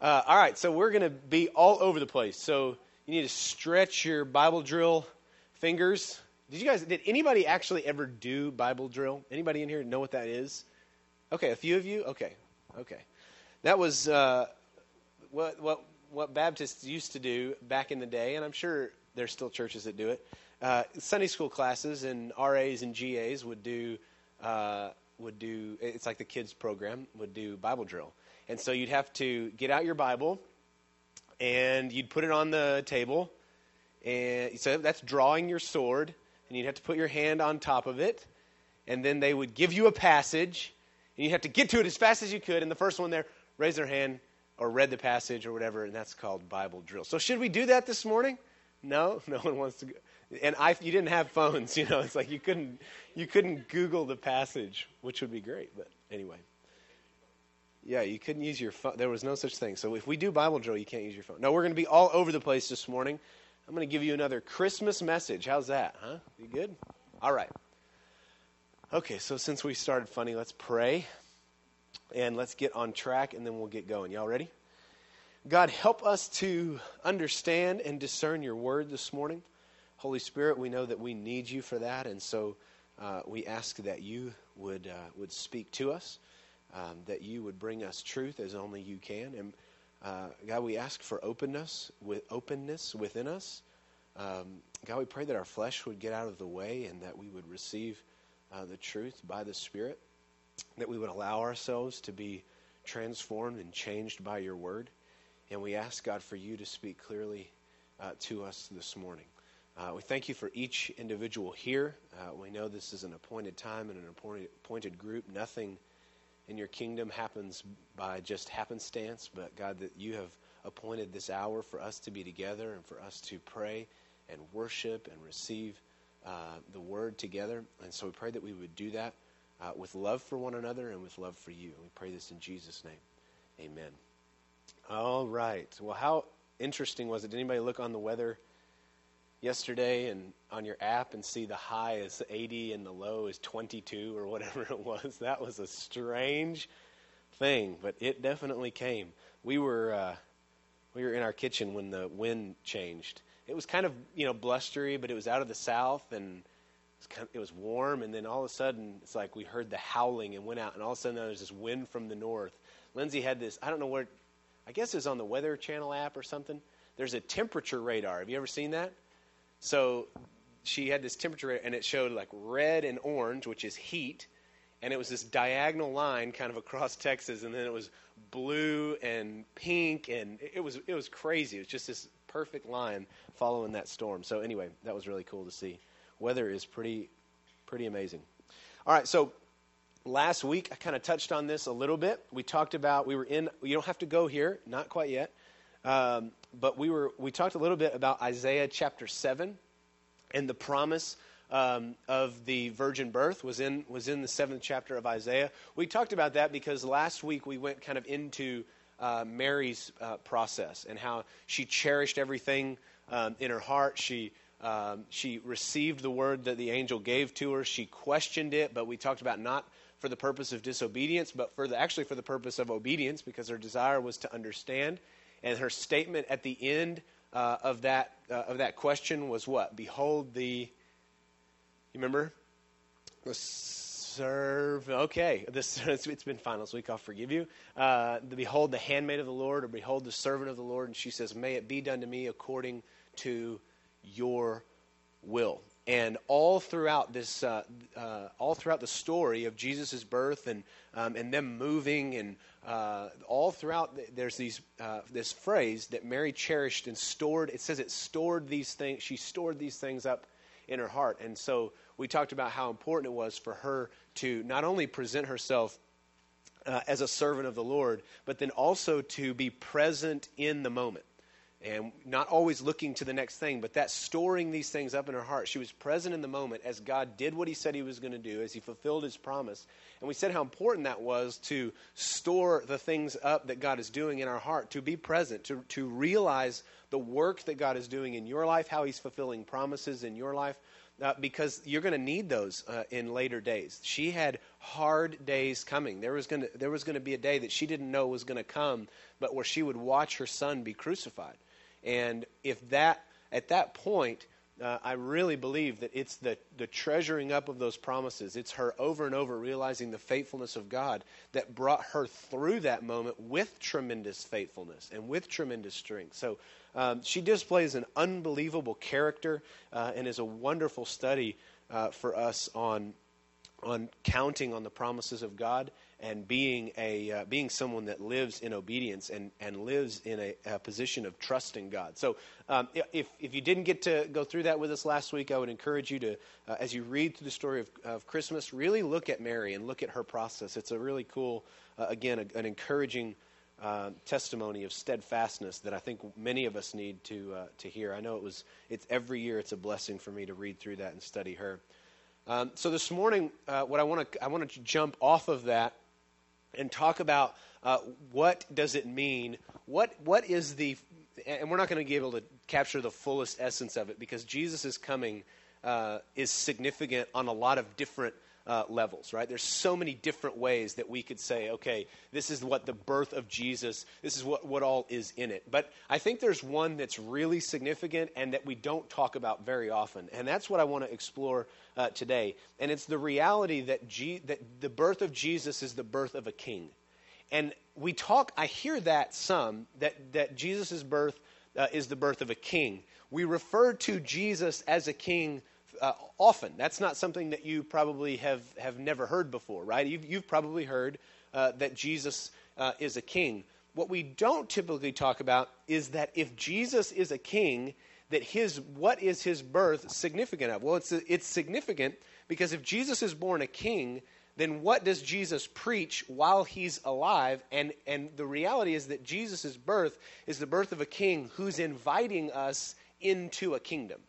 Uh, all right, so we're going to be all over the place. So you need to stretch your Bible drill fingers. Did you guys? Did anybody actually ever do Bible drill? Anybody in here know what that is? Okay, a few of you. Okay, okay. That was uh, what what what Baptists used to do back in the day, and I'm sure there's still churches that do it. Uh, Sunday school classes and RAs and GAs would do uh, would do. It's like the kids program would do Bible drill, and so you'd have to get out your Bible, and you'd put it on the table, and so that's drawing your sword, and you'd have to put your hand on top of it, and then they would give you a passage, and you'd have to get to it as fast as you could. And the first one there raised their hand or read the passage or whatever, and that's called Bible drill. So should we do that this morning? No, no one wants to. Go. And I, you didn't have phones, you know. It's like you couldn't, you couldn't Google the passage, which would be great. But anyway, yeah, you couldn't use your phone. There was no such thing. So if we do Bible drill, you can't use your phone. No, we're going to be all over the place this morning. I'm going to give you another Christmas message. How's that, huh? You good? All right. Okay, so since we started funny, let's pray and let's get on track and then we'll get going. Y'all ready? God, help us to understand and discern your word this morning. Holy Spirit, we know that we need you for that, and so uh, we ask that you would, uh, would speak to us, um, that you would bring us truth as only you can. And uh, God, we ask for openness, with openness within us. Um, God, we pray that our flesh would get out of the way and that we would receive uh, the truth by the Spirit that we would allow ourselves to be transformed and changed by your word. And we ask, God, for you to speak clearly uh, to us this morning. Uh, we thank you for each individual here. Uh, we know this is an appointed time and an appointed, appointed group. Nothing in your kingdom happens by just happenstance, but God, that you have appointed this hour for us to be together and for us to pray and worship and receive uh, the word together. And so we pray that we would do that uh, with love for one another and with love for you. We pray this in Jesus' name. Amen. All right. Well, how interesting was it? Did anybody look on the weather yesterday and on your app and see the high is 80 and the low is 22 or whatever it was? That was a strange thing, but it definitely came. We were uh, we were in our kitchen when the wind changed. It was kind of you know blustery, but it was out of the south and was kind of, it was warm, and then all of a sudden, it's like we heard the howling and went out, and all of a sudden there was this wind from the north. Lindsay had this, I don't know where, I guess it's on the Weather Channel app or something. There's a temperature radar. Have you ever seen that? So she had this temperature, and it showed like red and orange, which is heat, and it was this diagonal line kind of across Texas, and then it was blue and pink, and it was it was crazy. It was just this perfect line following that storm. So anyway, that was really cool to see weather is pretty pretty amazing. All right, so last week I kind of touched on this a little bit. We talked about we were in. You don't have to go here, not quite yet, um, but we were we talked a little bit about Isaiah chapter seven and the promise. Um, of the virgin birth was in was in the seventh chapter of Isaiah. We talked about that because last week we went kind of into uh, Mary's uh, process and how she cherished everything um, in her heart. She um, she received the word that the angel gave to her. She questioned it, but we talked about not for the purpose of disobedience, but for the, actually for the purpose of obedience, because her desire was to understand. And her statement at the end uh, of that uh, of that question was what? Behold the. You remember? The serve. Okay, this it's been fine this week. I'll forgive you. Uh, the behold the handmaid of the Lord, or behold the servant of the Lord, and she says, "May it be done to me according to your will. And all throughout this, uh, uh, all throughout the story of Jesus' birth and um, and them moving, and uh, all throughout, there's these uh, this phrase that Mary cherished and stored. It says it stored these things. She stored these things up in her heart. And so we talked about how important it was for her to not only present herself uh, as a servant of the Lord, but then also to be present in the moment and not always looking to the next thing, but that storing these things up in her heart. She was present in the moment as God did what he said he was going to do, as he fulfilled his promise. And we said how important that was to store the things up that God is doing in our heart, to be present, to, to realize the work that God is doing in your life, how he's fulfilling promises in your life. uh, because you're going to need those uh, in later days. She had hard days coming. There was going to there was going to be a day that she didn't know was going to come, but where she would watch her son be crucified. And if that at that point, uh, I really believe that it's the, the treasuring up of those promises. It's her over and over realizing the faithfulness of God that brought her through that moment with tremendous faithfulness and with tremendous strength. So um, she displays an unbelievable character uh, and is a wonderful study uh, for us on on counting on the promises of God and being a uh, being someone that lives in obedience and, and lives in a, a position of trusting God. So, um, if if you didn't get to go through that with us last week, I would encourage you to, uh, as you read through the story of, of Christmas, really look at Mary and look at her process. It's a really cool, uh, again, a, an encouraging. Uh, testimony of steadfastness that I think many of us need to uh, to hear. I know it was it's every year it's a blessing for me to read through that and study her. Um, so this morning, uh, what I want to I want to jump off of that and talk about uh, what does it mean? What what is the and we're not going to be able to capture the fullest essence of it because Jesus is coming uh, is significant on a lot of different uh, levels, right? There's so many different ways that we could say, okay, this is what the birth of Jesus, this is what, what all is in it. But I think there's one that's really significant and that we don't talk about very often. And that's what I want to explore uh, today. And it's the reality that, G- that the birth of Jesus is the birth of a king. And we talk, I hear that some, that, that Jesus' birth uh, is the birth of a king. We refer to Jesus as a king uh, often. That's not something that you probably have, have never heard before, right? You've, you've probably heard uh, that Jesus uh, is a king. What we don't typically talk about is that if Jesus is a king, that his what is his birth significant of? Well, it's it's significant because if Jesus is born a king, then what does Jesus preach while he's alive? And and the reality is that Jesus' birth is the birth of a king who's inviting us into a kingdom.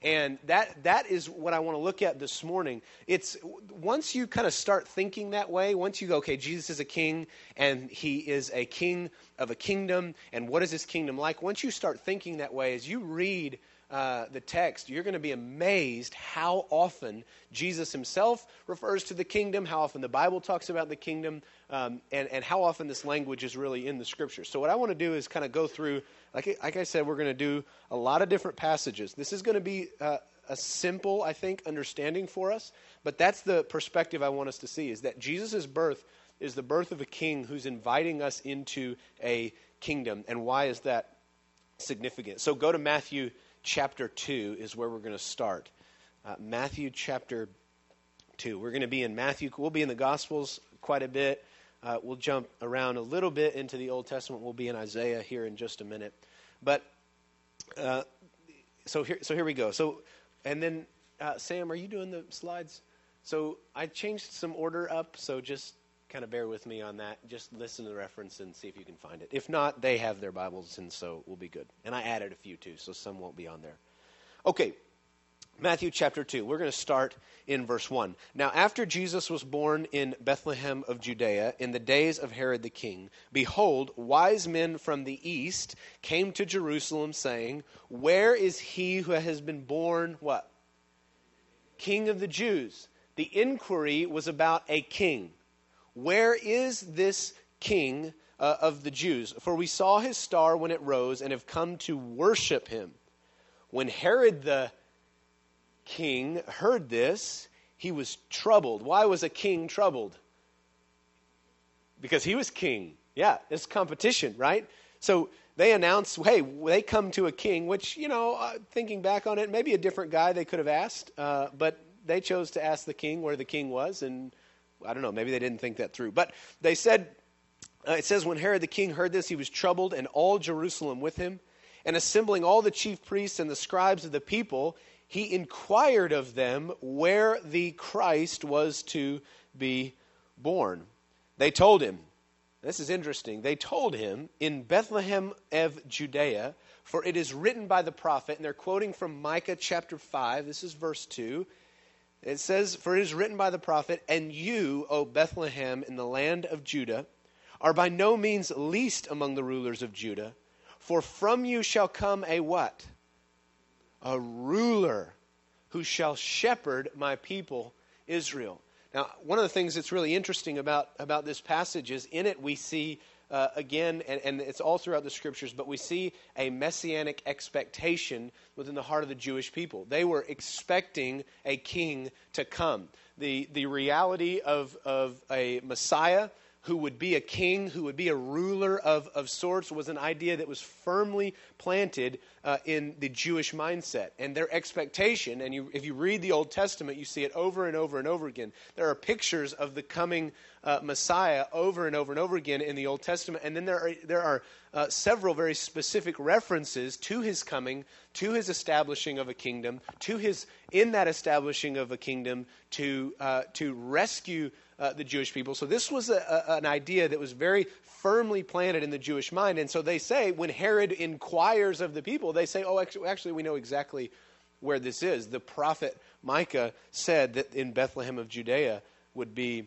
And that, that is what I want to look at this morning. It's once you kind of start thinking that way, once you go, okay, Jesus is a king and he is a king of a kingdom, and what is this kingdom like? Once you start thinking that way, as you read uh, the text, you're going to be amazed how often Jesus himself refers to the kingdom, how often the Bible talks about the kingdom, um, and, and how often this language is really in the scripture. So, what I want to do is kind of go through, like, like I said, we're going to do a lot of different passages. This is going to be uh, a simple, I think, understanding for us, but that's the perspective I want us to see is that Jesus' birth is the birth of a king who's inviting us into a kingdom. And why is that significant? So, go to Matthew chapter 2 is where we're going to start. Uh, Matthew chapter 2. We're going to be in Matthew. We'll be in the Gospels quite a bit. Uh, we'll jump around a little bit into the Old Testament. We'll be in Isaiah here in just a minute. But uh, so here, so here we go. So, and then uh, Sam, are you doing the slides? So I changed some order up. So just kind of bear with me on that. Just listen to the reference and see if you can find it. If not, they have their Bibles, and so we'll be good. And I added a few too, so some won't be on there. Okay, Matthew chapter 2. We're going to start in verse 1. Now, after Jesus was born in Bethlehem of Judea in the days of Herod the king, behold, wise men from the east came to Jerusalem, saying, Where is he who has been born, what? King of the Jews. The inquiry was about a king. Where is this king uh, of the Jews? For we saw his star when it rose and have come to worship him. When Herod the king heard this, he was troubled. Why was a king troubled? Because he was king. Yeah, it's competition, right? So they announced, hey, they come to a king, which, you know, uh, thinking back on it, maybe a different guy they could have asked, uh, but they chose to ask the king where the king was, and I don't know, maybe they didn't think that through. But they said, uh, it says, when Herod the king heard this, he was troubled, and all Jerusalem with him. And assembling all the chief priests and the scribes of the people, he inquired of them where the Christ was to be born. They told him, this is interesting, they told him, in Bethlehem of Judea, for it is written by the prophet, and they're quoting from Micah chapter 5, this is verse 2. It says, For it is written by the prophet, And you, O Bethlehem, in the land of Judah, are by no means least among the rulers of Judah, for from you shall come a what? A ruler who shall shepherd my people Israel. Now, one of the things that's really interesting about, about this passage is in it we see, uh, again, and, and it's all throughout the scriptures, but we see a messianic expectation within the heart of the Jewish people. They were expecting a king to come. The, the reality of, of a Messiah who would be a king, who would be a ruler of, of sorts, was an idea that was firmly planted uh, in the Jewish mindset. And their expectation, and you, if you read the Old Testament, you see it over and over and over again. There are pictures of the coming uh, Messiah over and over and over again in the Old Testament. And then there are, there are uh, several very specific references to his coming, to his establishing of a kingdom, to his, in that establishing of a kingdom, to, uh, to rescue uh, the Jewish people. So this was a, a, an idea that was very firmly planted in the Jewish mind. And so they say, when Herod inquires of the people, they say, oh, actually, actually we know exactly where this is. The prophet Micah said that in Bethlehem of Judea would be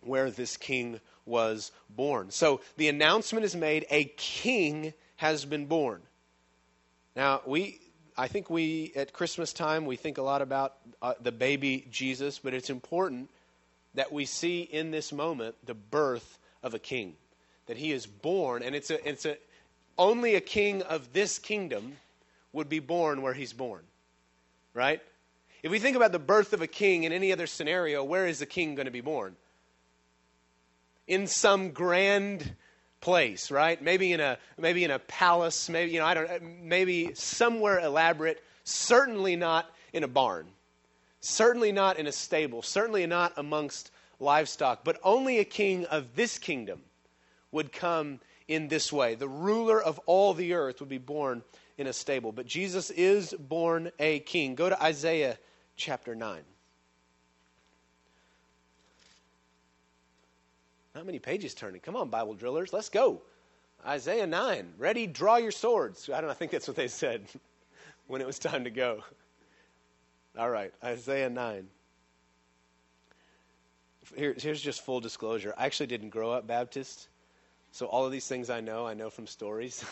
where this king was born. So the announcement is made a king has been born. Now, we I think we at Christmas time we think a lot about uh, the baby Jesus, but it's important that we see in this moment the birth of a king. That he is born, and it's a, it's a, only a king of this kingdom would be born where he's born. Right? If we think about the birth of a king in any other scenario, where is the king going to be born? In some grand place, right? Maybe in a maybe in a palace, maybe you know, I don't maybe somewhere elaborate, certainly not in a barn. Certainly not in a stable, certainly not amongst livestock, but only a king of this kingdom would come in this way. The ruler of all the earth would be born in a stable. But Jesus is born a king. Go to Isaiah chapter 9. Not many pages turning. Come on, Bible drillers, let's go. Isaiah 9. Ready, draw your swords. I don't I think that's what they said when it was time to go. All right, Isaiah 9. Here, here's just full disclosure. I actually didn't grow up Baptist, so all of these things I know, I know from stories.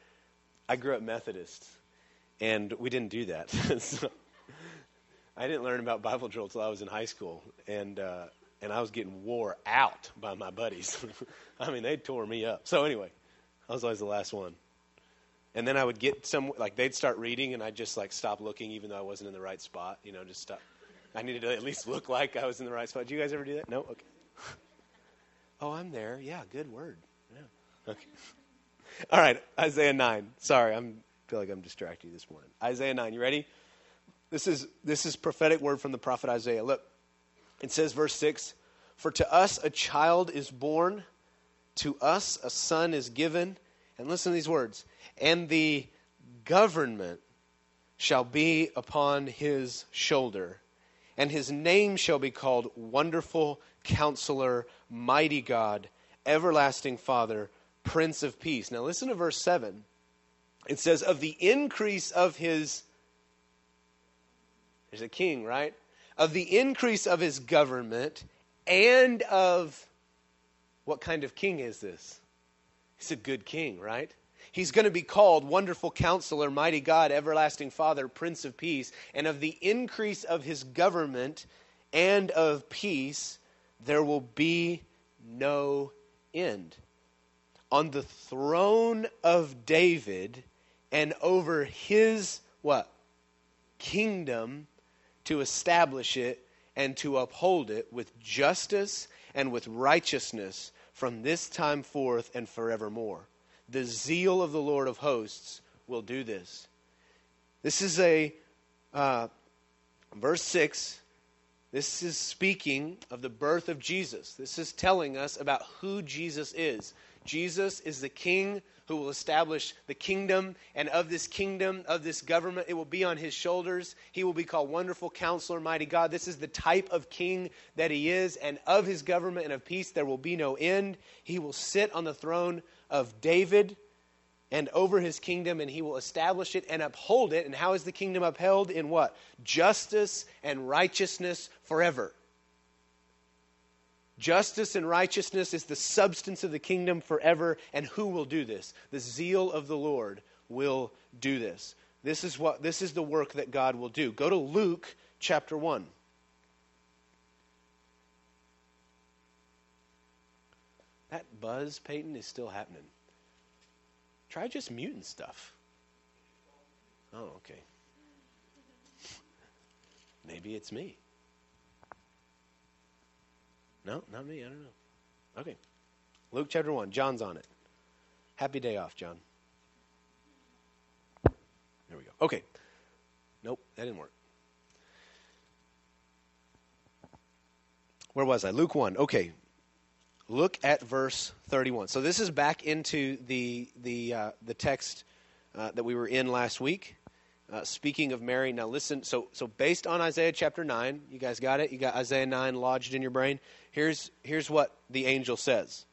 I grew up Methodist, and we didn't do that. so I didn't learn about Bible drill until I was in high school, and uh, and I was getting wore out by my buddies. I mean, they tore me up. So anyway, I was always the last one and then I would get some like they'd start reading, and I'd just like stop looking, even though I wasn't in the right spot. You know, just stop. I needed to at least look like I was in the right spot. Do you guys ever do that? No. Okay. oh, I'm there. Yeah, good word. Yeah. Okay. All right, Isaiah nine. Sorry, I'm feel like I'm distracting you this morning. Isaiah nine. You ready? This is this is prophetic word from the prophet Isaiah. Look, it says, verse six: For to us a child is born, to us a son is given, and listen to these words and the government shall be upon his shoulder, and his name shall be called Wonderful Counselor, Mighty God, Everlasting Father, Prince of Peace. Now listen to verse 7. It says, Of the increase of his. There's a king, right? Of the increase of his government and of. What kind of king is this? He's a good king, right? He's going to be called Wonderful Counselor, Mighty God, Everlasting Father, Prince of Peace. And of the increase of his government and of peace, there will be no end. On the throne of David and over his what? Kingdom to establish it and to uphold it with justice and with righteousness from this time forth and forevermore the zeal of the Lord of hosts will do this. This is a, uh, verse 6. This is speaking of the birth of Jesus. This is telling us about who Jesus is. Jesus is the king who will establish the kingdom, and of this kingdom, of this government, it will be on his shoulders. He will be called Wonderful Counselor, Mighty God. This is the type of king that he is, and of his government and of peace there will be no end. He will sit on the throne of David and over his kingdom, and he will establish it and uphold it. And how is the kingdom upheld? In what? Justice and righteousness forever. Justice and righteousness is the substance of the kingdom forever. And who will do this? The zeal of the Lord will do this. This is what this is the work that God will do. Go to Luke chapter 1. That buzz, Peyton, is still happening. Try just muting stuff. Oh, okay. Maybe it's me. No, not me. I don't know. Okay. Luke chapter 1. John's on it. Happy day off, John. There we go. Okay. Nope, that didn't work. Where was I? Luke 1. Okay. Look at verse 31. So this is back into the, the, uh, the text uh, that we were in last week. Uh, speaking of Mary, now listen. So, so based on Isaiah chapter 9, you guys got it? You got Isaiah 9 lodged in your brain? Here's, here's what the angel says.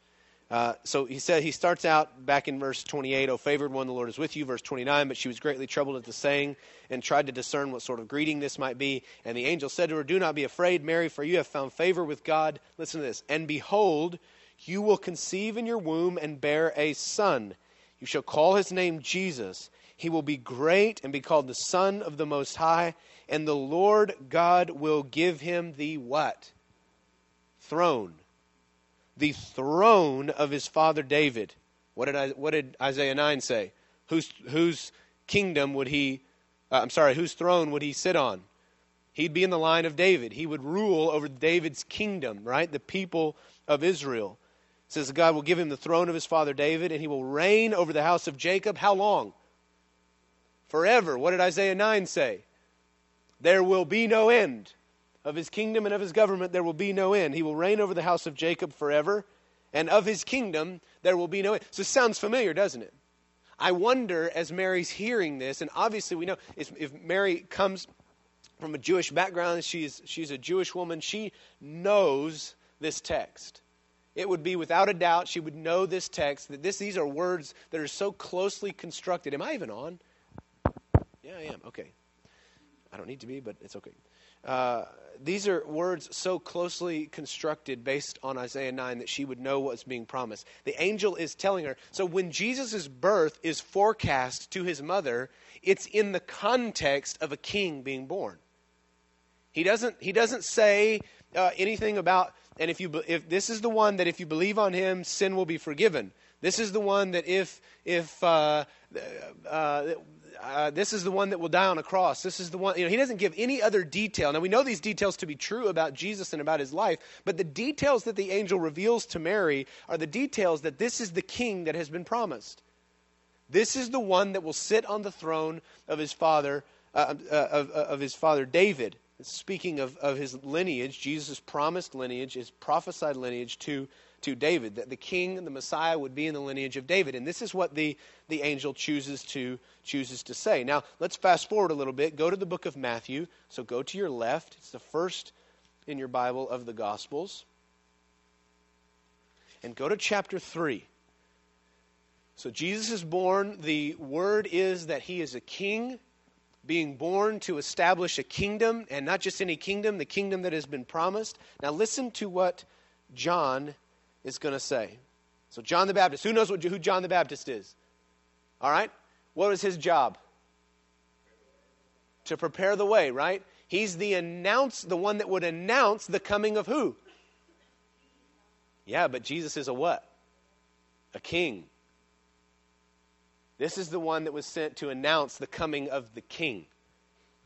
Uh, so he said he starts out back in verse 28 o favored one the lord is with you verse 29 but she was greatly troubled at the saying and tried to discern what sort of greeting this might be and the angel said to her do not be afraid mary for you have found favor with god listen to this and behold you will conceive in your womb and bear a son you shall call his name jesus he will be great and be called the son of the most high and the lord god will give him the what throne the throne of his father David. What did, I, what did Isaiah 9 say? Whose, whose kingdom would he, uh, I'm sorry, whose throne would he sit on? He'd be in the line of David. He would rule over David's kingdom, right? The people of Israel. It says God will give him the throne of his father David, and he will reign over the house of Jacob. How long? Forever. What did Isaiah 9 say? There will be no end. Of his kingdom and of his government there will be no end. He will reign over the house of Jacob forever, and of his kingdom there will be no end. So sounds familiar, doesn't it? I wonder as Mary's hearing this, and obviously we know if Mary comes from a Jewish background, she's, she's a Jewish woman, she knows this text. It would be without a doubt she would know this text, that this, these are words that are so closely constructed. Am I even on? Yeah, I am. Okay. I don't need to be, but it's okay. Uh, these are words so closely constructed based on Isaiah 9 that she would know what's being promised. The angel is telling her. So when Jesus' birth is forecast to his mother, it's in the context of a king being born. He doesn't, he doesn't say uh, anything about, and if, you, if this is the one that if you believe on him, sin will be forgiven. This is the one that if, if uh, uh, this is the one that will die on a cross. This is the one, you know, he doesn't give any other detail. Now, we know these details to be true about Jesus and about his life, but the details that the angel reveals to Mary are the details that this is the king that has been promised. This is the one that will sit on the throne of his father, uh, uh, of, uh, of his father David. Speaking of, of his lineage, Jesus' promised lineage, his prophesied lineage to to David, that the king the Messiah would be in the lineage of David. And this is what the, the angel chooses to, chooses to say. Now, let's fast forward a little bit. Go to the book of Matthew. So go to your left. It's the first in your Bible of the Gospels. And go to chapter 3. So Jesus is born. The word is that he is a king being born to establish a kingdom, and not just any kingdom, the kingdom that has been promised. Now, listen to what John is going to say. So, John the Baptist, who knows what, who John the Baptist is? All right? What was his job? To prepare the way, right? He's the announce, the one that would announce the coming of who? Yeah, but Jesus is a what? A king. This is the one that was sent to announce the coming of the king.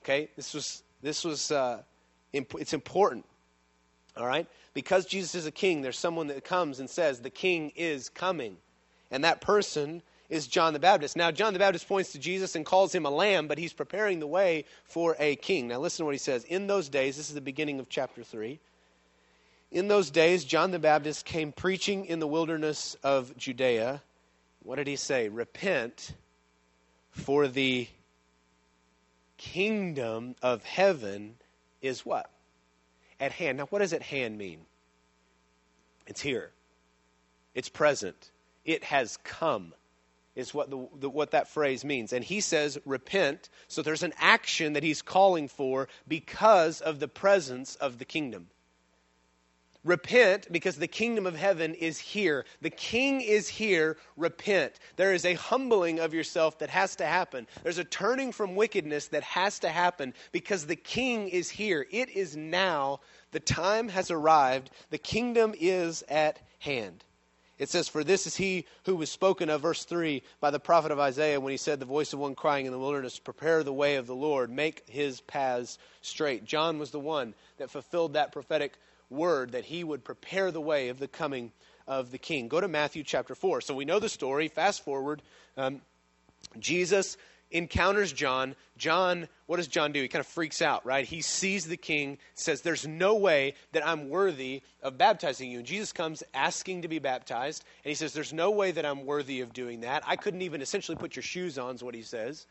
Okay, this was this was uh, imp- it's important. All right? Because Jesus is a king, there's someone that comes and says, The king is coming. And that person is John the Baptist. Now, John the Baptist points to Jesus and calls him a lamb, but he's preparing the way for a king. Now, listen to what he says. In those days, this is the beginning of chapter 3. In those days, John the Baptist came preaching in the wilderness of Judea. What did he say? Repent, for the kingdom of heaven is what? At hand. Now, what does at hand mean? It's here, it's present, it has come. Is what, the, the, what that phrase means. And he says, repent. So there's an action that he's calling for because of the presence of the kingdom. Repent because the kingdom of heaven is here. The king is here. Repent. There is a humbling of yourself that has to happen. There's a turning from wickedness that has to happen because the king is here. It is now. The time has arrived. The kingdom is at hand. It says, For this is he who was spoken of, verse 3, by the prophet of Isaiah when he said, The voice of one crying in the wilderness, Prepare the way of the Lord, make his paths straight. John was the one that fulfilled that prophetic word that he would prepare the way of the coming of the king. Go to Matthew chapter 4. So we know the story. Fast forward. Um, Jesus encounters John. John, what does John do? He kind of freaks out, right? He sees the king, says, There's no way that I'm worthy of baptizing you. And Jesus comes asking to be baptized, and he says, There's no way that I'm worthy of doing that. I couldn't even essentially put your shoes on, is what he says.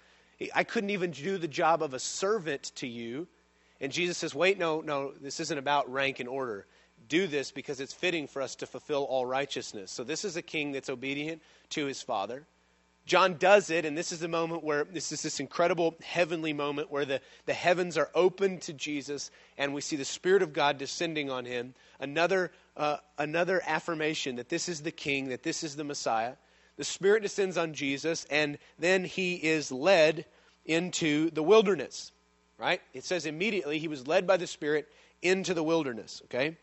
I couldn't even do the job of a servant to you. And Jesus says, Wait, no, no, this isn't about rank and order. Do this because it's fitting for us to fulfill all righteousness. So this is a king that's obedient to his father. John does it, and this is the moment where this is this incredible heavenly moment where the, the heavens are open to Jesus, and we see the Spirit of God descending on him. Another, uh, another affirmation that this is the King, that this is the Messiah. The Spirit descends on Jesus, and then he is led into the wilderness, right? It says immediately he was led by the Spirit into the wilderness, okay?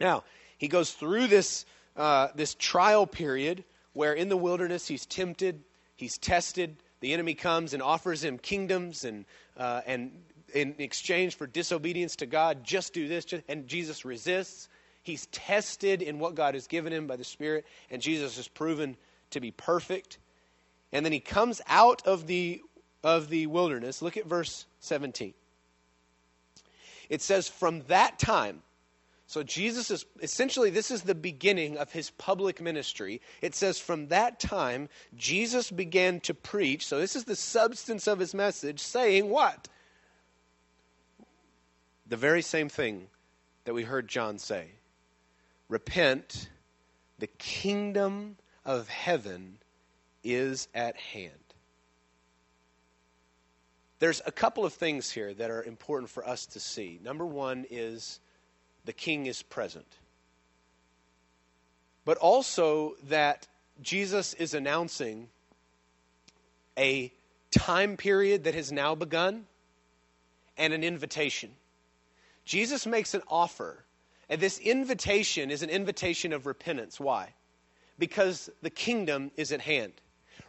Now, he goes through this, uh, this trial period where in the wilderness he's tempted, he's tested. The enemy comes and offers him kingdoms, and, uh, and in exchange for disobedience to God, just do this. Just, and Jesus resists. He's tested in what God has given him by the Spirit, and Jesus is proven to be perfect. And then he comes out of the, of the wilderness. Look at verse 17. It says, From that time, so Jesus is essentially, this is the beginning of his public ministry. It says, from that time, Jesus began to preach. So this is the substance of his message, saying what? The very same thing that we heard John say Repent, the kingdom of heaven is at hand. There's a couple of things here that are important for us to see. Number one is the king is present. But also that Jesus is announcing a time period that has now begun and an invitation. Jesus makes an offer, and this invitation is an invitation of repentance. Why? Because the kingdom is at hand.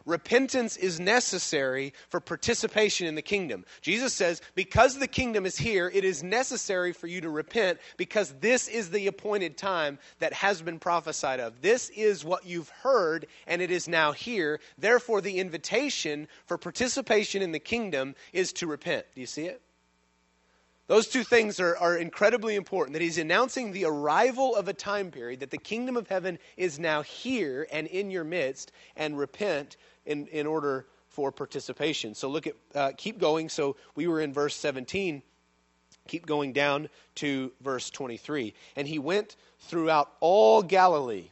Repentance is necessary for participation in the kingdom. Jesus says, because the kingdom is here, it is necessary for you to repent because this is the appointed time that has been prophesied of. This is what you've heard, and it is now here. Therefore, the invitation for participation in the kingdom is to repent. Do you see it? Those two things are, are incredibly important. That he's announcing the arrival of a time period, that the kingdom of heaven is now here and in your midst, and repent in, in order for participation. So look at, uh, keep going. So we were in verse 17. Keep going down to verse 23. And he went throughout all Galilee,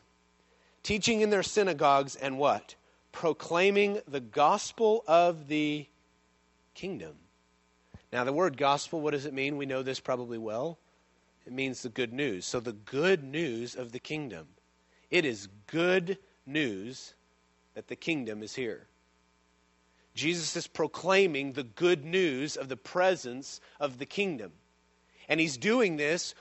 teaching in their synagogues and what? Proclaiming the gospel of the kingdom. Now, the word gospel, what does it mean? We know this probably well. It means the good news. So, the good news of the kingdom. It is good news that the kingdom is here. Jesus is proclaiming the good news of the presence of the kingdom. And he's doing this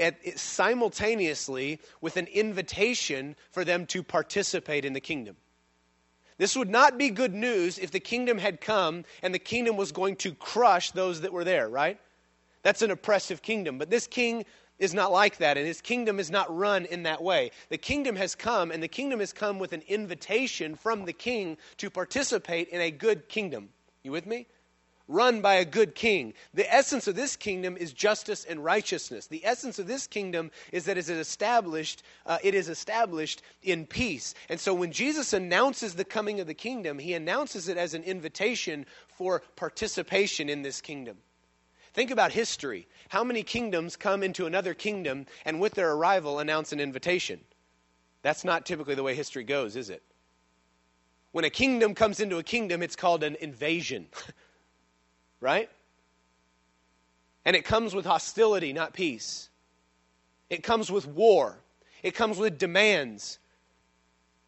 at, simultaneously with an invitation for them to participate in the kingdom. This would not be good news if the kingdom had come and the kingdom was going to crush those that were there, right? That's an oppressive kingdom. But this king is not like that, and his kingdom is not run in that way. The kingdom has come, and the kingdom has come with an invitation from the king to participate in a good kingdom. You with me? Run by a good king. The essence of this kingdom is justice and righteousness. The essence of this kingdom is that it is established. Uh, it is established in peace. And so, when Jesus announces the coming of the kingdom, he announces it as an invitation for participation in this kingdom. Think about history. How many kingdoms come into another kingdom and with their arrival announce an invitation? That's not typically the way history goes, is it? When a kingdom comes into a kingdom, it's called an invasion. right? And it comes with hostility, not peace. it comes with war, it comes with demands,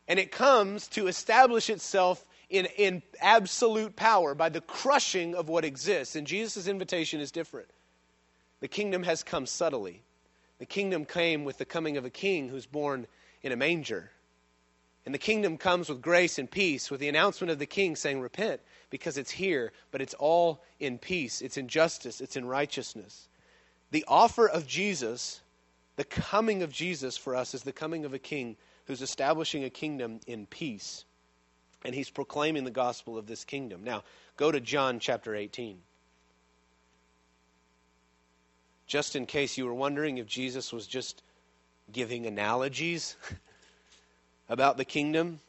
and it comes to establish itself in, in absolute power by the crushing of what exists. And Jesus' invitation is different. The kingdom has come subtly. The kingdom came with the coming of a king who's born in a manger. And the kingdom comes with grace and peace, with the announcement of the king saying, Repent, because it's here, but it's all in peace, it's in justice, it's in righteousness. The offer of Jesus, the coming of Jesus for us, is the coming of a king who's establishing a kingdom in peace. And he's proclaiming the gospel of this kingdom. Now, go to John chapter 18. Just in case you were wondering if Jesus was just giving analogies about the kingdom,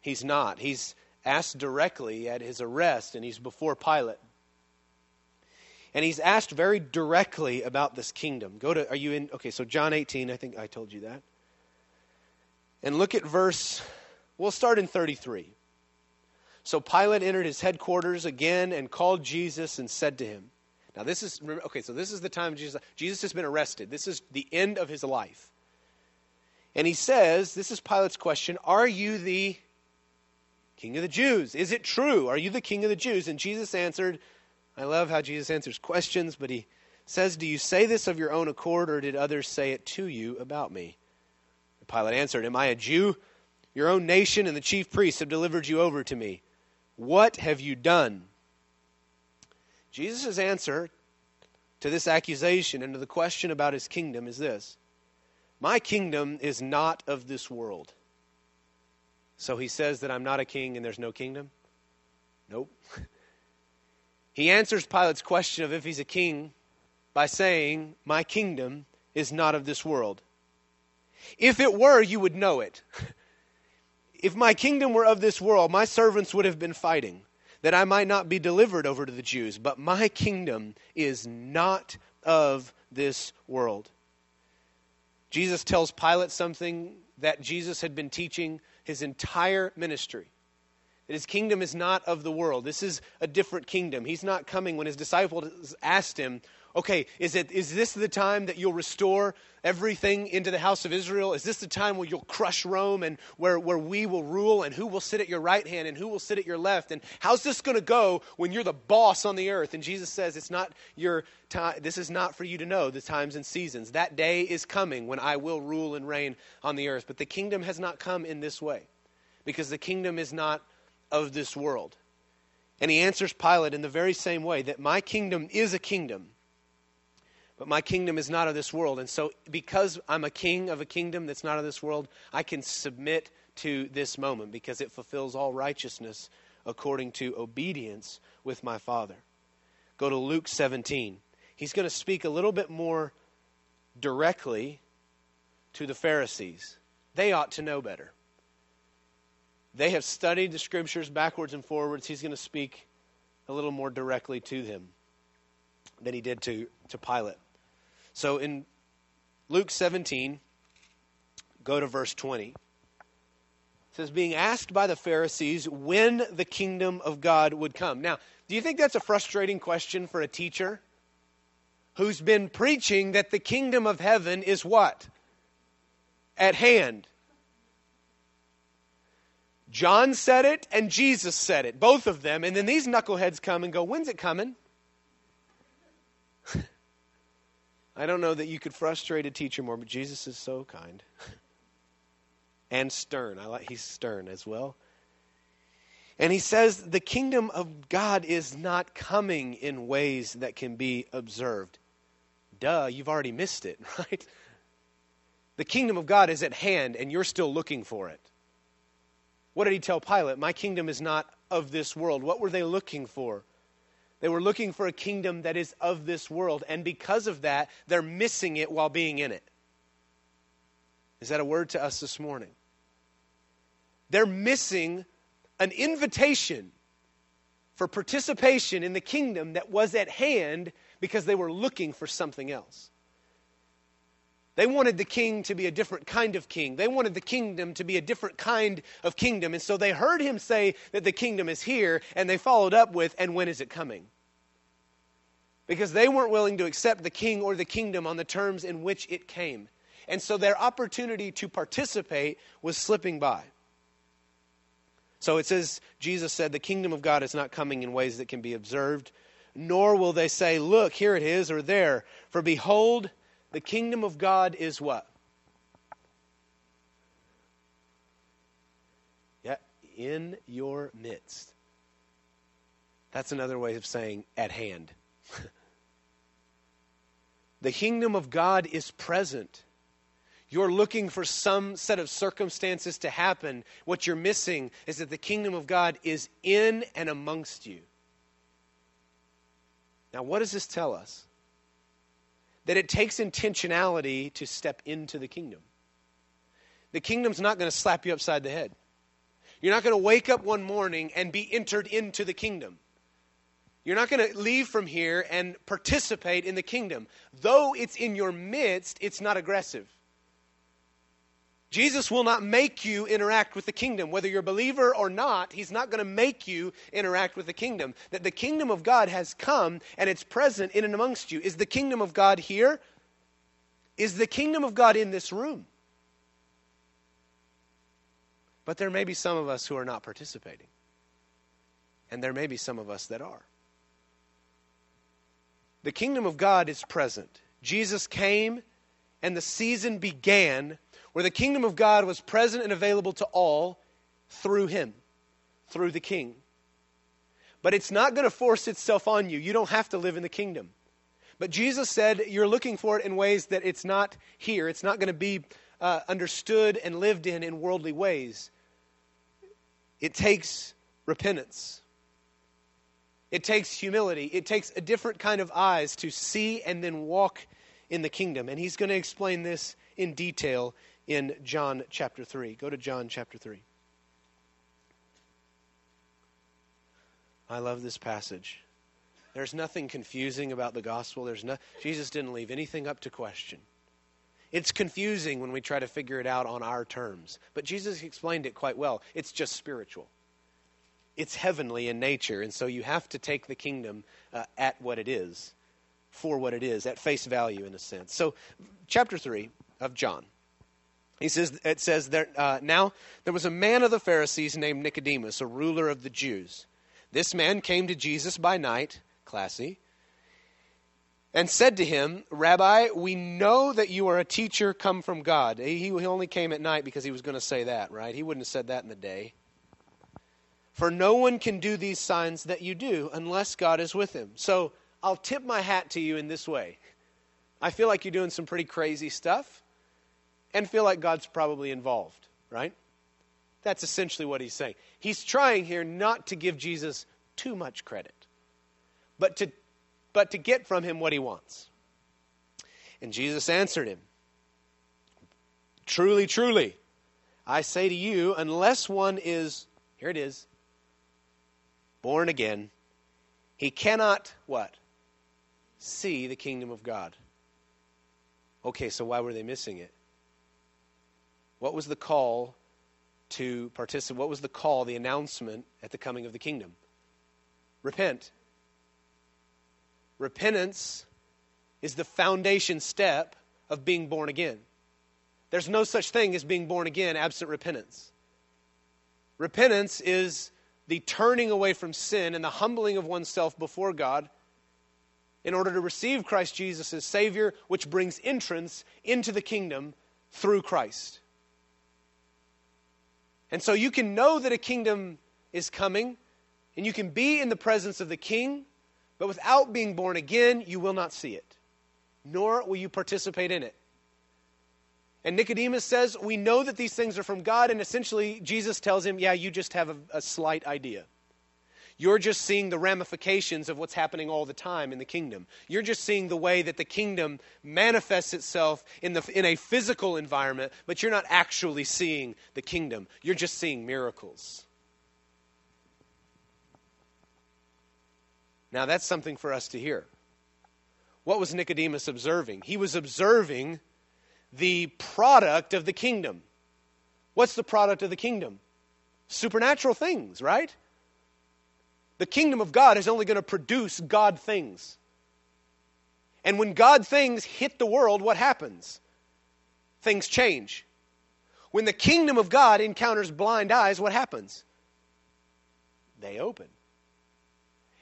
he's not. He's asked directly at his arrest, and he's before Pilate. And he's asked very directly about this kingdom. Go to, are you in? Okay, so John 18, I think I told you that. And look at verse, we'll start in 33. So Pilate entered his headquarters again and called Jesus and said to him, Now, this is, okay, so this is the time Jesus, Jesus has been arrested. This is the end of his life. And he says, This is Pilate's question Are you the king of the Jews? Is it true? Are you the king of the Jews? And Jesus answered, I love how Jesus answers questions, but he says, Do you say this of your own accord, or did others say it to you about me? Pilate answered, Am I a Jew? Your own nation and the chief priests have delivered you over to me. What have you done? Jesus' answer to this accusation and to the question about his kingdom is this My kingdom is not of this world. So he says that I'm not a king and there's no kingdom? Nope. he answers Pilate's question of if he's a king by saying, My kingdom is not of this world. If it were, you would know it. if my kingdom were of this world, my servants would have been fighting, that I might not be delivered over to the Jews. But my kingdom is not of this world. Jesus tells Pilate something that Jesus had been teaching his entire ministry. That his kingdom is not of the world. This is a different kingdom. He's not coming when his disciples asked him, okay, is, it, is this the time that you'll restore everything into the house of Israel? Is this the time where you'll crush Rome and where, where we will rule and who will sit at your right hand and who will sit at your left? And how's this going to go when you're the boss on the earth? And Jesus says, it's not your time. This is not for you to know the times and seasons. That day is coming when I will rule and reign on the earth. But the kingdom has not come in this way because the kingdom is not of this world. And he answers Pilate in the very same way that my kingdom is a kingdom but my kingdom is not of this world. And so, because I'm a king of a kingdom that's not of this world, I can submit to this moment because it fulfills all righteousness according to obedience with my Father. Go to Luke 17. He's going to speak a little bit more directly to the Pharisees. They ought to know better. They have studied the scriptures backwards and forwards. He's going to speak a little more directly to them than he did to, to Pilate. So in Luke 17, go to verse 20. It says, being asked by the Pharisees when the kingdom of God would come. Now, do you think that's a frustrating question for a teacher who's been preaching that the kingdom of heaven is what? At hand. John said it and Jesus said it, both of them. And then these knuckleheads come and go, When's it coming? I don't know that you could frustrate a teacher more, but Jesus is so kind and stern. I like he's stern as well. And he says the kingdom of God is not coming in ways that can be observed. Duh, you've already missed it, right? The kingdom of God is at hand and you're still looking for it. What did he tell Pilate? My kingdom is not of this world. What were they looking for? They were looking for a kingdom that is of this world, and because of that, they're missing it while being in it. Is that a word to us this morning? They're missing an invitation for participation in the kingdom that was at hand because they were looking for something else. They wanted the king to be a different kind of king. They wanted the kingdom to be a different kind of kingdom. And so they heard him say that the kingdom is here, and they followed up with, and when is it coming? Because they weren't willing to accept the king or the kingdom on the terms in which it came. And so their opportunity to participate was slipping by. So it says, Jesus said, The kingdom of God is not coming in ways that can be observed, nor will they say, Look, here it is, or there. For behold, the kingdom of God is what? Yeah, in your midst. That's another way of saying at hand. The kingdom of God is present. You're looking for some set of circumstances to happen. What you're missing is that the kingdom of God is in and amongst you. Now, what does this tell us? That it takes intentionality to step into the kingdom. The kingdom's not going to slap you upside the head. You're not going to wake up one morning and be entered into the kingdom. You're not going to leave from here and participate in the kingdom. Though it's in your midst, it's not aggressive. Jesus will not make you interact with the kingdom. Whether you're a believer or not, He's not going to make you interact with the kingdom. That the kingdom of God has come and it's present in and amongst you. Is the kingdom of God here? Is the kingdom of God in this room? But there may be some of us who are not participating. And there may be some of us that are. The kingdom of God is present. Jesus came and the season began where the kingdom of God was present and available to all through him, through the king. But it's not going to force itself on you. You don't have to live in the kingdom. But Jesus said you're looking for it in ways that it's not here. It's not going to be uh, understood and lived in in worldly ways. It takes repentance. It takes humility. It takes a different kind of eyes to see and then walk in the kingdom. And he's going to explain this in detail in John chapter 3. Go to John chapter 3. I love this passage. There's nothing confusing about the gospel. There's no, Jesus didn't leave anything up to question. It's confusing when we try to figure it out on our terms, but Jesus explained it quite well. It's just spiritual. It's heavenly in nature, and so you have to take the kingdom uh, at what it is, for what it is, at face value in a sense. So, chapter 3 of John. He says, it says that uh, now there was a man of the Pharisees named Nicodemus, a ruler of the Jews. This man came to Jesus by night, classy, and said to him, Rabbi, we know that you are a teacher come from God. He, he only came at night because he was going to say that, right? He wouldn't have said that in the day. For no one can do these signs that you do unless God is with him. So I'll tip my hat to you in this way. I feel like you're doing some pretty crazy stuff and feel like God's probably involved, right? That's essentially what he's saying. He's trying here not to give Jesus too much credit, but to, but to get from him what he wants. And Jesus answered him Truly, truly, I say to you, unless one is, here it is, born again, he cannot, what? See the kingdom of God. Okay, so why were they missing it? What was the call to participate? What was the call, the announcement at the coming of the kingdom? Repent. Repentance is the foundation step of being born again. There's no such thing as being born again absent repentance. Repentance is the turning away from sin and the humbling of oneself before God in order to receive Christ Jesus as Savior, which brings entrance into the kingdom through Christ. And so you can know that a kingdom is coming, and you can be in the presence of the king, but without being born again, you will not see it, nor will you participate in it. And Nicodemus says, We know that these things are from God, and essentially Jesus tells him, Yeah, you just have a, a slight idea. You're just seeing the ramifications of what's happening all the time in the kingdom. You're just seeing the way that the kingdom manifests itself in, the, in a physical environment, but you're not actually seeing the kingdom. You're just seeing miracles. Now, that's something for us to hear. What was Nicodemus observing? He was observing the product of the kingdom. What's the product of the kingdom? Supernatural things, right? The kingdom of God is only going to produce God things. And when God things hit the world, what happens? Things change. When the kingdom of God encounters blind eyes, what happens? They open.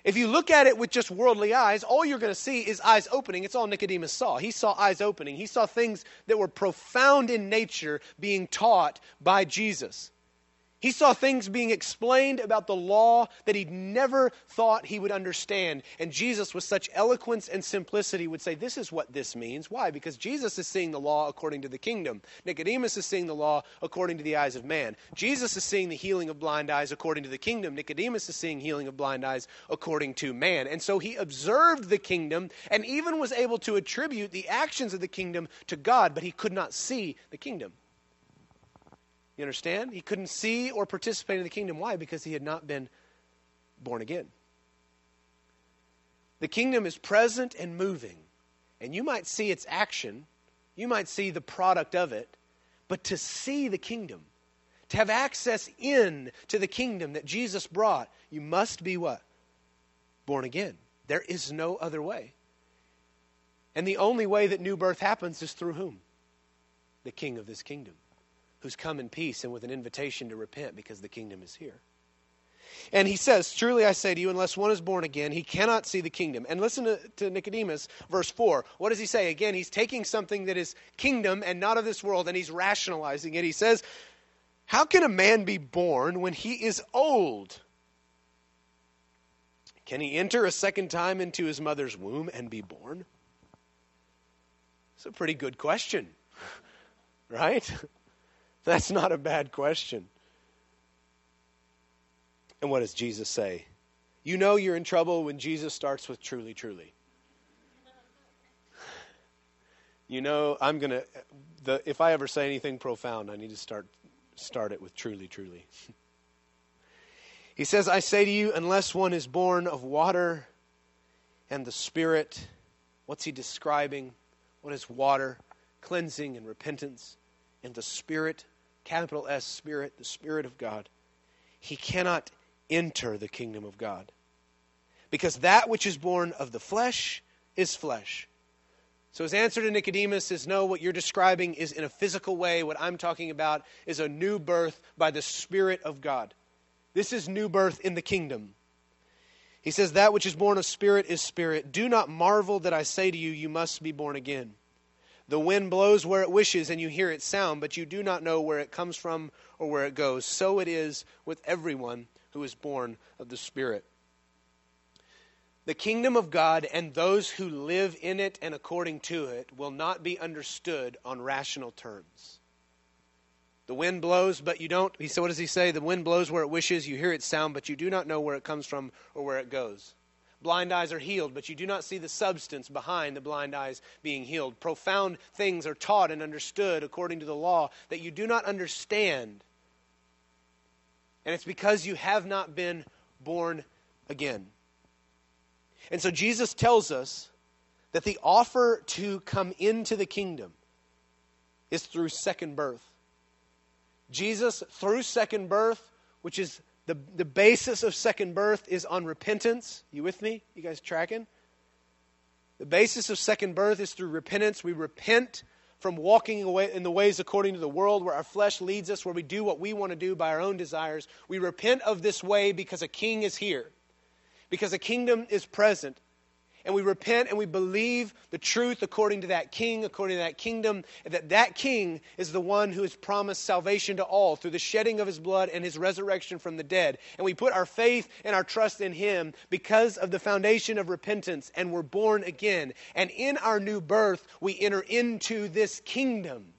If you look at it with just worldly eyes, all you're going to see is eyes opening. It's all Nicodemus saw. He saw eyes opening. He saw things that were profound in nature being taught by Jesus. He saw things being explained about the law that he'd never thought he would understand. And Jesus, with such eloquence and simplicity, would say, This is what this means. Why? Because Jesus is seeing the law according to the kingdom. Nicodemus is seeing the law according to the eyes of man. Jesus is seeing the healing of blind eyes according to the kingdom. Nicodemus is seeing healing of blind eyes according to man. And so he observed the kingdom and even was able to attribute the actions of the kingdom to God, but he could not see the kingdom. You understand? He couldn't see or participate in the kingdom. Why? Because he had not been born again. The kingdom is present and moving, and you might see its action, you might see the product of it, but to see the kingdom, to have access in to the kingdom that Jesus brought, you must be what? Born again. There is no other way. And the only way that new birth happens is through whom? The king of this kingdom who's come in peace and with an invitation to repent because the kingdom is here. And he says, Truly I say to you, unless one is born again, he cannot see the kingdom. And listen to, to, Nicodemus, verse 4. What does he say? Again, he's taking something that is kingdom and not of this world, and he's rationalizing it. He says, How can a man be born when he is old? Can he enter a second time into his mother's womb and be born? It's a pretty good question, right? That's not a bad question. And what does Jesus say? You know you're in trouble when Jesus starts with truly, truly. You know, I'm going to, if I ever say anything profound, I need to start, start it with truly, truly. he says, I say to you, unless one is born of water and the Spirit, what's he describing? What is water? Cleansing and repentance and the Spirit capital S Spirit, the Spirit of God, he cannot enter the kingdom of God. Because that which is born of the flesh is flesh. So his answer to Nicodemus is no, what you're describing is in a physical way. What I'm talking about is a new birth by the Spirit of God. This is new birth in the kingdom. He says, That which is born of spirit is spirit. Do not marvel that I say to you, you must be born again. The wind blows where it wishes, and you hear its sound, but you do not know where it comes from or where it goes. So it is with everyone who is born of the Spirit. The kingdom of God and those who live in it and according to it will not be understood on rational terms. The wind blows, but you don't. He said, what does he say? The wind blows where it wishes. You hear its sound, but you do not know where it comes from or where it goes. Blind eyes are healed, but you do not see the substance behind the blind eyes being healed. Profound things are taught and understood according to the law that you do not understand. And it's because you have not been born again. And so Jesus tells us that the offer to come into the kingdom is through second birth. Jesus, through second birth, which is the, the basis of second birth is on repentance. You with me? You guys tracking? The basis of second birth is through repentance. We repent from walking away in the ways according to the world where our flesh leads us, where we do what we want to do by our own desires. We repent of this way because a king is here, because a kingdom is present, and we repent and we believe the truth according to that king, according to that kingdom, that that king is the one who has promised salvation to all through the shedding of his blood and his resurrection from the dead. And we put our faith and our trust in him because of the foundation of repentance, and we're born again. And in our new birth, we enter into this kingdom.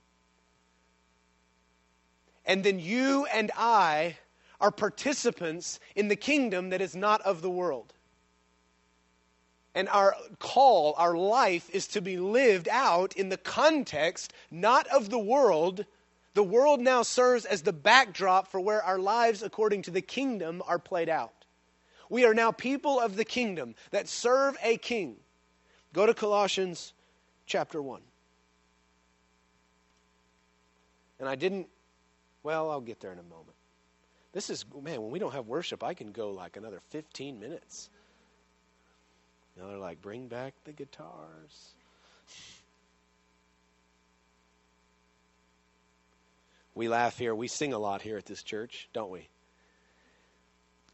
And then you and I are participants in the kingdom that is not of the world. And our call, our life, is to be lived out in the context not of the world. The world now serves as the backdrop for where our lives, according to the kingdom, are played out. We are now people of the kingdom that serve a king. Go to Colossians chapter 1. And I didn't, well, I'll get there in a moment. This is, man, when we don't have worship, I can go like another 15 minutes. Now they're like, bring back the guitars. We laugh here. We sing a lot here at this church, don't we?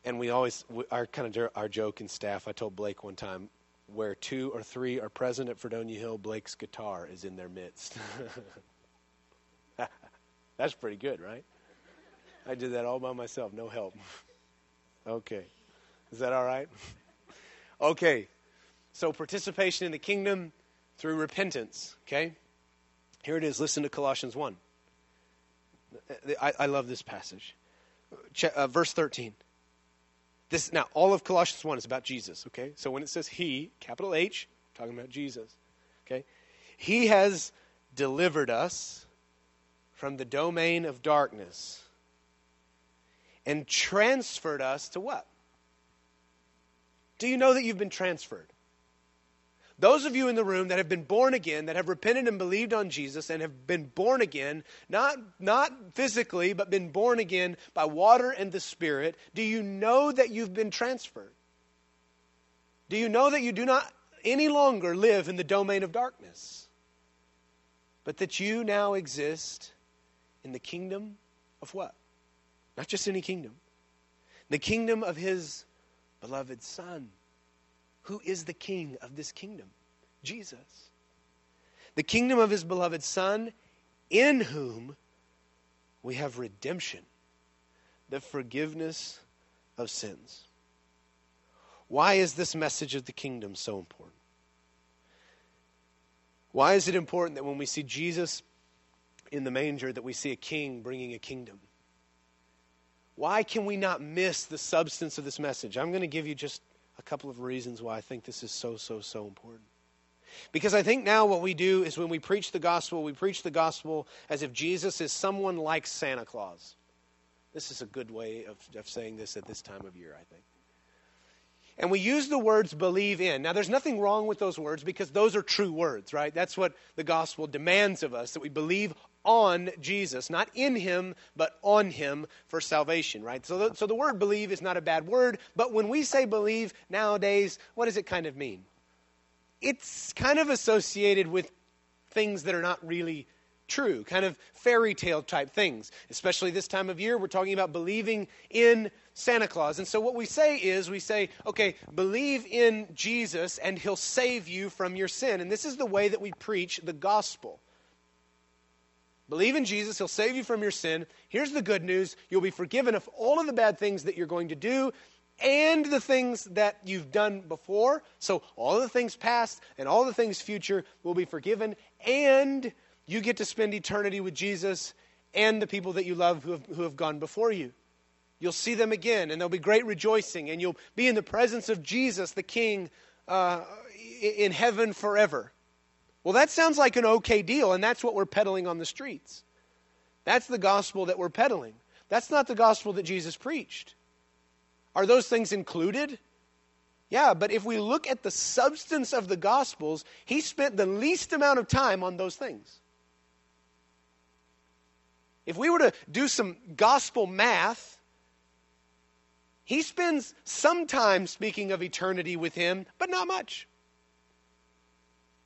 And we always, our kind of our joke in staff. I told Blake one time, where two or three are present at Fredonia Hill, Blake's guitar is in their midst. That's pretty good, right? I did that all by myself, no help. okay. Is that all right? okay. So, participation in the kingdom through repentance, okay? Here it is. Listen to Colossians 1. I, I love this passage. Ch- uh, verse 13. This now all of Colossians 1 is about Jesus, okay? So when it says he, capital H, talking about Jesus. Okay? He has delivered us from the domain of darkness and transferred us to what? Do you know that you've been transferred? Those of you in the room that have been born again, that have repented and believed on Jesus and have been born again, not, not physically, but been born again by water and the Spirit, do you know that you've been transferred? Do you know that you do not any longer live in the domain of darkness, but that you now exist in the kingdom of what? Not just any kingdom, the kingdom of His beloved Son. Who is the king of this kingdom? Jesus. The kingdom of his beloved Son, in whom we have redemption, the forgiveness of sins. Why is this message of the kingdom so important? Why is it important that when we see Jesus in the manger that we see a king bringing a kingdom? Why can we not miss the substance of this message? I'm going to give you just a couple of reasons why I think this is so, so, so important. Because I think now what we do is when we preach the gospel, we preach the gospel as if Jesus is someone like Santa Claus. This is a good way of, of saying this at this time of year, I think. And we use the words believe in. Now, there's nothing wrong with those words because those are true words, right? That's what the gospel demands of us that we believe on Jesus, not in him, but on him for salvation, right? So the, so the word believe is not a bad word, but when we say believe nowadays, what does it kind of mean? It's kind of associated with things that are not really true, kind of fairy tale type things. Especially this time of year, we're talking about believing in Santa Claus. And so what we say is, we say, okay, believe in Jesus and he'll save you from your sin. And this is the way that we preach the gospel. Believe in Jesus, He'll save you from your sin. Here's the good news you'll be forgiven of all of the bad things that you're going to do and the things that you've done before. So, all the things past and all the things future will be forgiven, and you get to spend eternity with Jesus and the people that you love who have, who have gone before you. You'll see them again, and there'll be great rejoicing, and you'll be in the presence of Jesus, the King, uh, in heaven forever. Well, that sounds like an okay deal, and that's what we're peddling on the streets. That's the gospel that we're peddling. That's not the gospel that Jesus preached. Are those things included? Yeah, but if we look at the substance of the gospels, he spent the least amount of time on those things. If we were to do some gospel math, he spends some time speaking of eternity with him, but not much.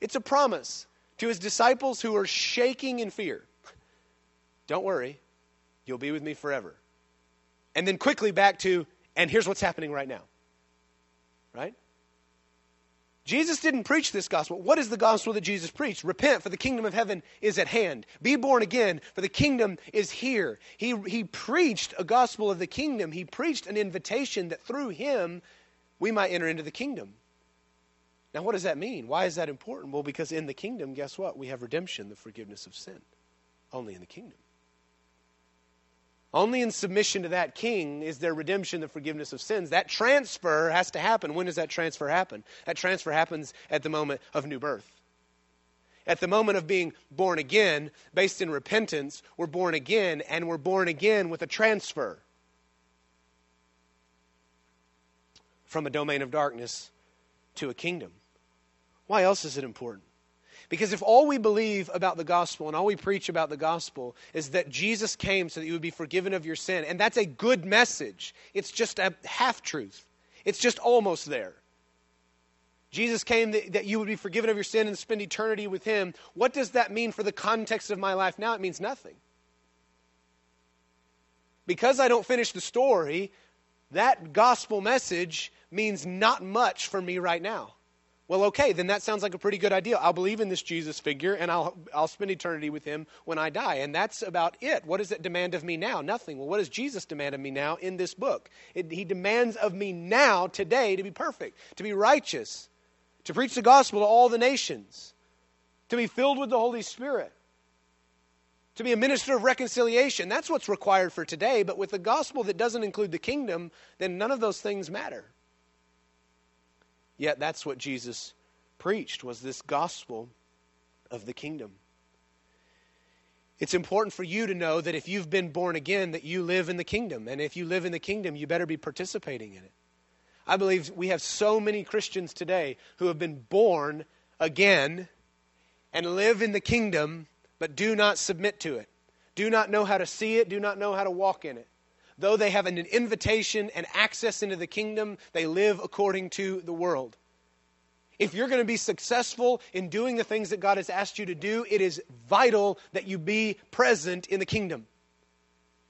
It's a promise to his disciples who are shaking in fear. Don't worry, you'll be with me forever. And then quickly back to, and here's what's happening right now. Right? Jesus didn't preach this gospel. What is the gospel that Jesus preached? Repent, for the kingdom of heaven is at hand. Be born again, for the kingdom is here. He, he preached a gospel of the kingdom. He preached an invitation that through him we might enter into the kingdom. Now, what does that mean? Why is that important? Well, because in the kingdom, guess what? We have redemption, the forgiveness of sin. Only in the kingdom. Only in submission to that king is there redemption, the forgiveness of sins. That transfer has to happen. When does that transfer happen? That transfer happens at the moment of new birth. At the moment of being born again, based in repentance, we're born again, and we're born again with a transfer from a domain of darkness to a kingdom. Why else is it important? Because if all we believe about the gospel and all we preach about the gospel is that Jesus came so that you would be forgiven of your sin, and that's a good message, it's just a half truth. It's just almost there. Jesus came that, that you would be forgiven of your sin and spend eternity with him. What does that mean for the context of my life now? It means nothing. Because I don't finish the story, that gospel message means not much for me right now. Well, okay, then that sounds like a pretty good idea. I'll believe in this Jesus figure and I'll, I'll spend eternity with him when I die. And that's about it. What does it demand of me now? Nothing. Well, what does Jesus demand of me now in this book? It, he demands of me now, today, to be perfect, to be righteous, to preach the gospel to all the nations, to be filled with the Holy Spirit, to be a minister of reconciliation. That's what's required for today. But with the gospel that doesn't include the kingdom, then none of those things matter. Yet that's what Jesus preached was this gospel of the kingdom. It's important for you to know that if you've been born again that you live in the kingdom and if you live in the kingdom you better be participating in it. I believe we have so many Christians today who have been born again and live in the kingdom but do not submit to it. Do not know how to see it, do not know how to walk in it. Though they have an invitation and access into the kingdom, they live according to the world. If you're going to be successful in doing the things that God has asked you to do, it is vital that you be present in the kingdom.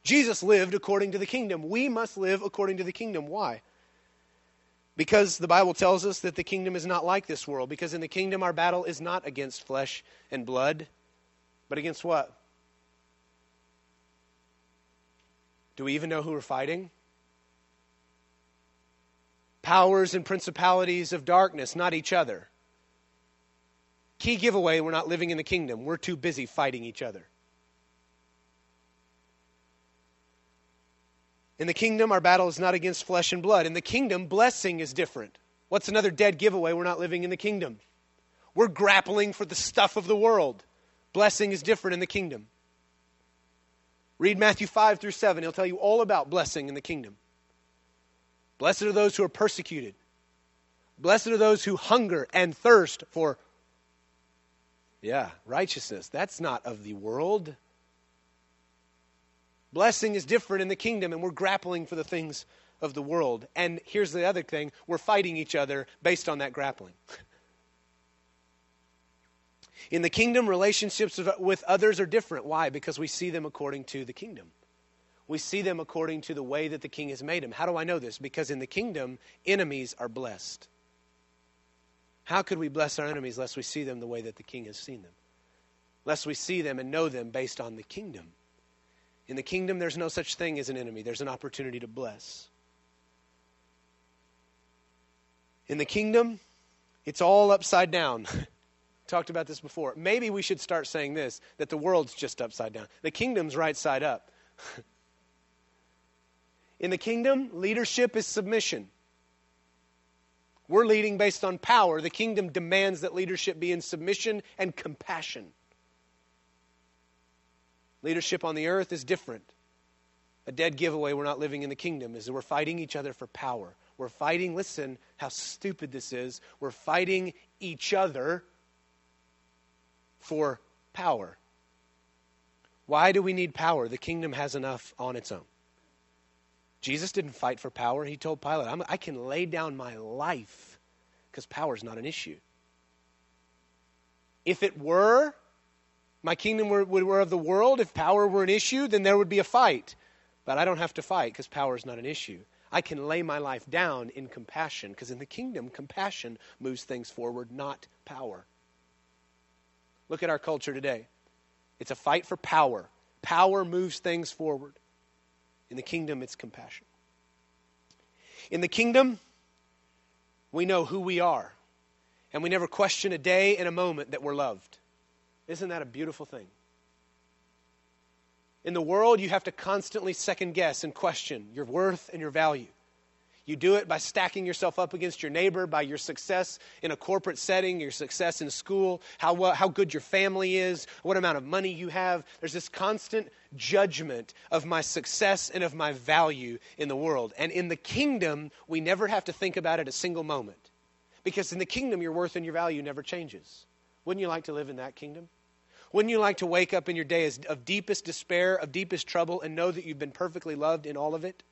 Jesus lived according to the kingdom. We must live according to the kingdom. Why? Because the Bible tells us that the kingdom is not like this world. Because in the kingdom, our battle is not against flesh and blood, but against what? Do we even know who we're fighting? Powers and principalities of darkness, not each other. Key giveaway we're not living in the kingdom. We're too busy fighting each other. In the kingdom, our battle is not against flesh and blood. In the kingdom, blessing is different. What's another dead giveaway? We're not living in the kingdom. We're grappling for the stuff of the world. Blessing is different in the kingdom. Read Matthew 5 through 7. He'll tell you all about blessing in the kingdom. Blessed are those who are persecuted. Blessed are those who hunger and thirst for, yeah, righteousness. That's not of the world. Blessing is different in the kingdom, and we're grappling for the things of the world. And here's the other thing we're fighting each other based on that grappling. In the kingdom, relationships with others are different. Why? Because we see them according to the kingdom. We see them according to the way that the king has made them. How do I know this? Because in the kingdom, enemies are blessed. How could we bless our enemies lest we see them the way that the king has seen them? Lest we see them and know them based on the kingdom. In the kingdom, there's no such thing as an enemy, there's an opportunity to bless. In the kingdom, it's all upside down. Talked about this before. Maybe we should start saying this that the world's just upside down. The kingdom's right side up. In the kingdom, leadership is submission. We're leading based on power. The kingdom demands that leadership be in submission and compassion. Leadership on the earth is different. A dead giveaway we're not living in the kingdom is that we're fighting each other for power. We're fighting, listen how stupid this is. We're fighting each other for power. Why do we need power? The kingdom has enough on its own. Jesus didn't fight for power. He told Pilate, i can lay down my life because power is not an issue. If it were, my kingdom were, were of the world, if power were an issue, then there would be a fight. But I don't have to fight because power is not an issue. I can lay my life down in compassion because in the kingdom, compassion moves things forward, not power. Look at our culture today. It's a fight for power. Power moves things forward. In the kingdom, it's compassion. In the kingdom, we know who we are, and we never question a day and a moment that we're loved. Isn't that a beautiful thing? In the world, you have to constantly second guess and question your worth and your value. You do it by stacking yourself up against your neighbor, by your success in a corporate setting, your success in school, how, well, how good your family is, what amount of money you have. There's this constant judgment of my success and of my value in the world. And in the kingdom, we never have to think about it a single moment. Because in the kingdom, your worth and your value never changes. Wouldn't you like to live in that kingdom? Wouldn't you like to wake up in your day of deepest despair, of deepest trouble, and know that you've been perfectly loved in all of it?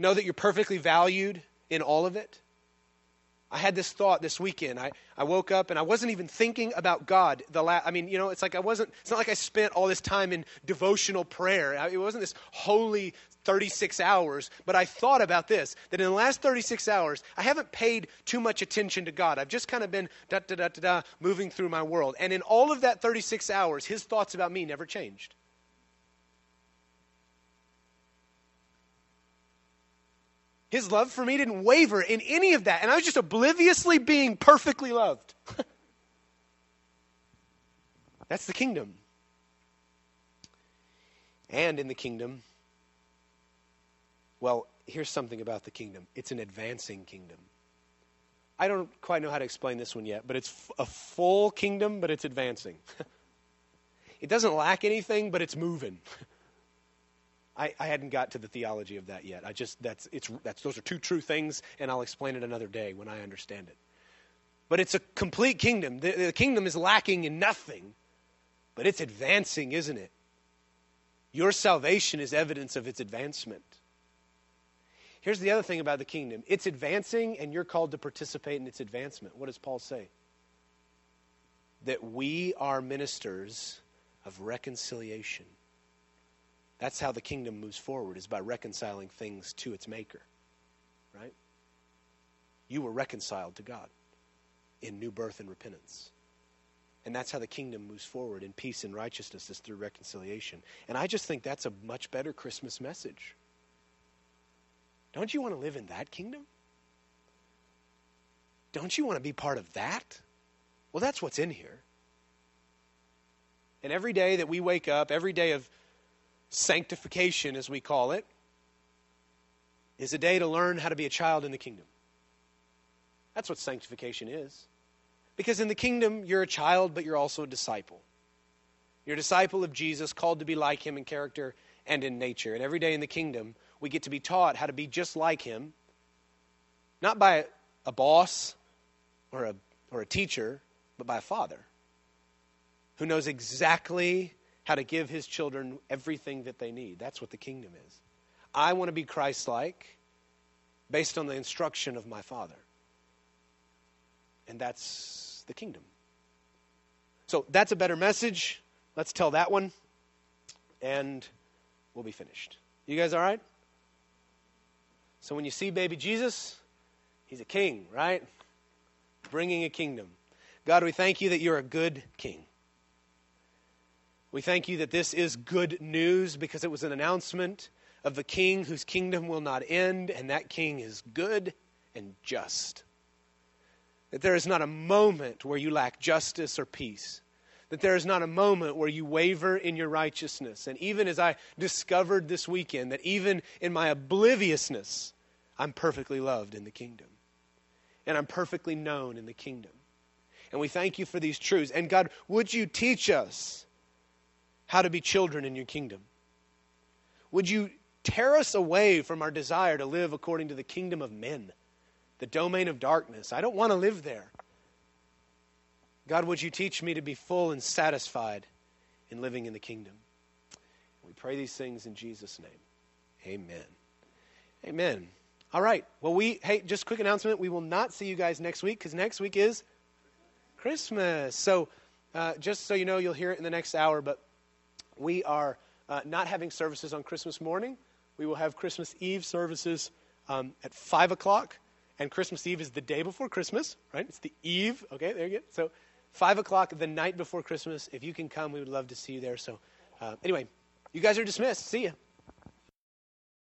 Know that you're perfectly valued in all of it. I had this thought this weekend. I, I woke up and I wasn't even thinking about God. The la- I mean, you know, it's like I wasn't, it's not like I spent all this time in devotional prayer. I, it wasn't this holy 36 hours, but I thought about this that in the last 36 hours, I haven't paid too much attention to God. I've just kind of been da da da da da moving through my world. And in all of that 36 hours, his thoughts about me never changed. His love for me didn't waver in any of that. And I was just obliviously being perfectly loved. That's the kingdom. And in the kingdom, well, here's something about the kingdom it's an advancing kingdom. I don't quite know how to explain this one yet, but it's a full kingdom, but it's advancing. it doesn't lack anything, but it's moving. I, I hadn't got to the theology of that yet. I just that's it's that's those are two true things, and I'll explain it another day when I understand it. But it's a complete kingdom. The, the kingdom is lacking in nothing, but it's advancing, isn't it? Your salvation is evidence of its advancement. Here's the other thing about the kingdom it's advancing, and you're called to participate in its advancement. What does Paul say? That we are ministers of reconciliation. That's how the kingdom moves forward, is by reconciling things to its maker. Right? You were reconciled to God in new birth and repentance. And that's how the kingdom moves forward in peace and righteousness is through reconciliation. And I just think that's a much better Christmas message. Don't you want to live in that kingdom? Don't you want to be part of that? Well, that's what's in here. And every day that we wake up, every day of sanctification, as we call it, is a day to learn how to be a child in the kingdom. That's what sanctification is. Because in the kingdom, you're a child, but you're also a disciple. You're a disciple of Jesus, called to be like him in character and in nature. And every day in the kingdom, we get to be taught how to be just like him, not by a boss or a, or a teacher, but by a father who knows exactly how to give his children everything that they need. That's what the kingdom is. I want to be Christ like based on the instruction of my Father. And that's the kingdom. So that's a better message. Let's tell that one, and we'll be finished. You guys all right? So when you see baby Jesus, he's a king, right? Bringing a kingdom. God, we thank you that you're a good king. We thank you that this is good news because it was an announcement of the king whose kingdom will not end, and that king is good and just. That there is not a moment where you lack justice or peace. That there is not a moment where you waver in your righteousness. And even as I discovered this weekend, that even in my obliviousness, I'm perfectly loved in the kingdom. And I'm perfectly known in the kingdom. And we thank you for these truths. And God, would you teach us? How to be children in your kingdom? Would you tear us away from our desire to live according to the kingdom of men, the domain of darkness? I don't want to live there. God, would you teach me to be full and satisfied in living in the kingdom? We pray these things in Jesus' name. Amen. Amen. All right. Well, we, hey, just quick announcement. We will not see you guys next week because next week is Christmas. So, uh, just so you know, you'll hear it in the next hour, but we are uh, not having services on Christmas morning. We will have Christmas Eve services um, at 5 o'clock. And Christmas Eve is the day before Christmas, right? It's the eve. Okay, there you go. So 5 o'clock the night before Christmas. If you can come, we would love to see you there. So uh, anyway, you guys are dismissed. See you.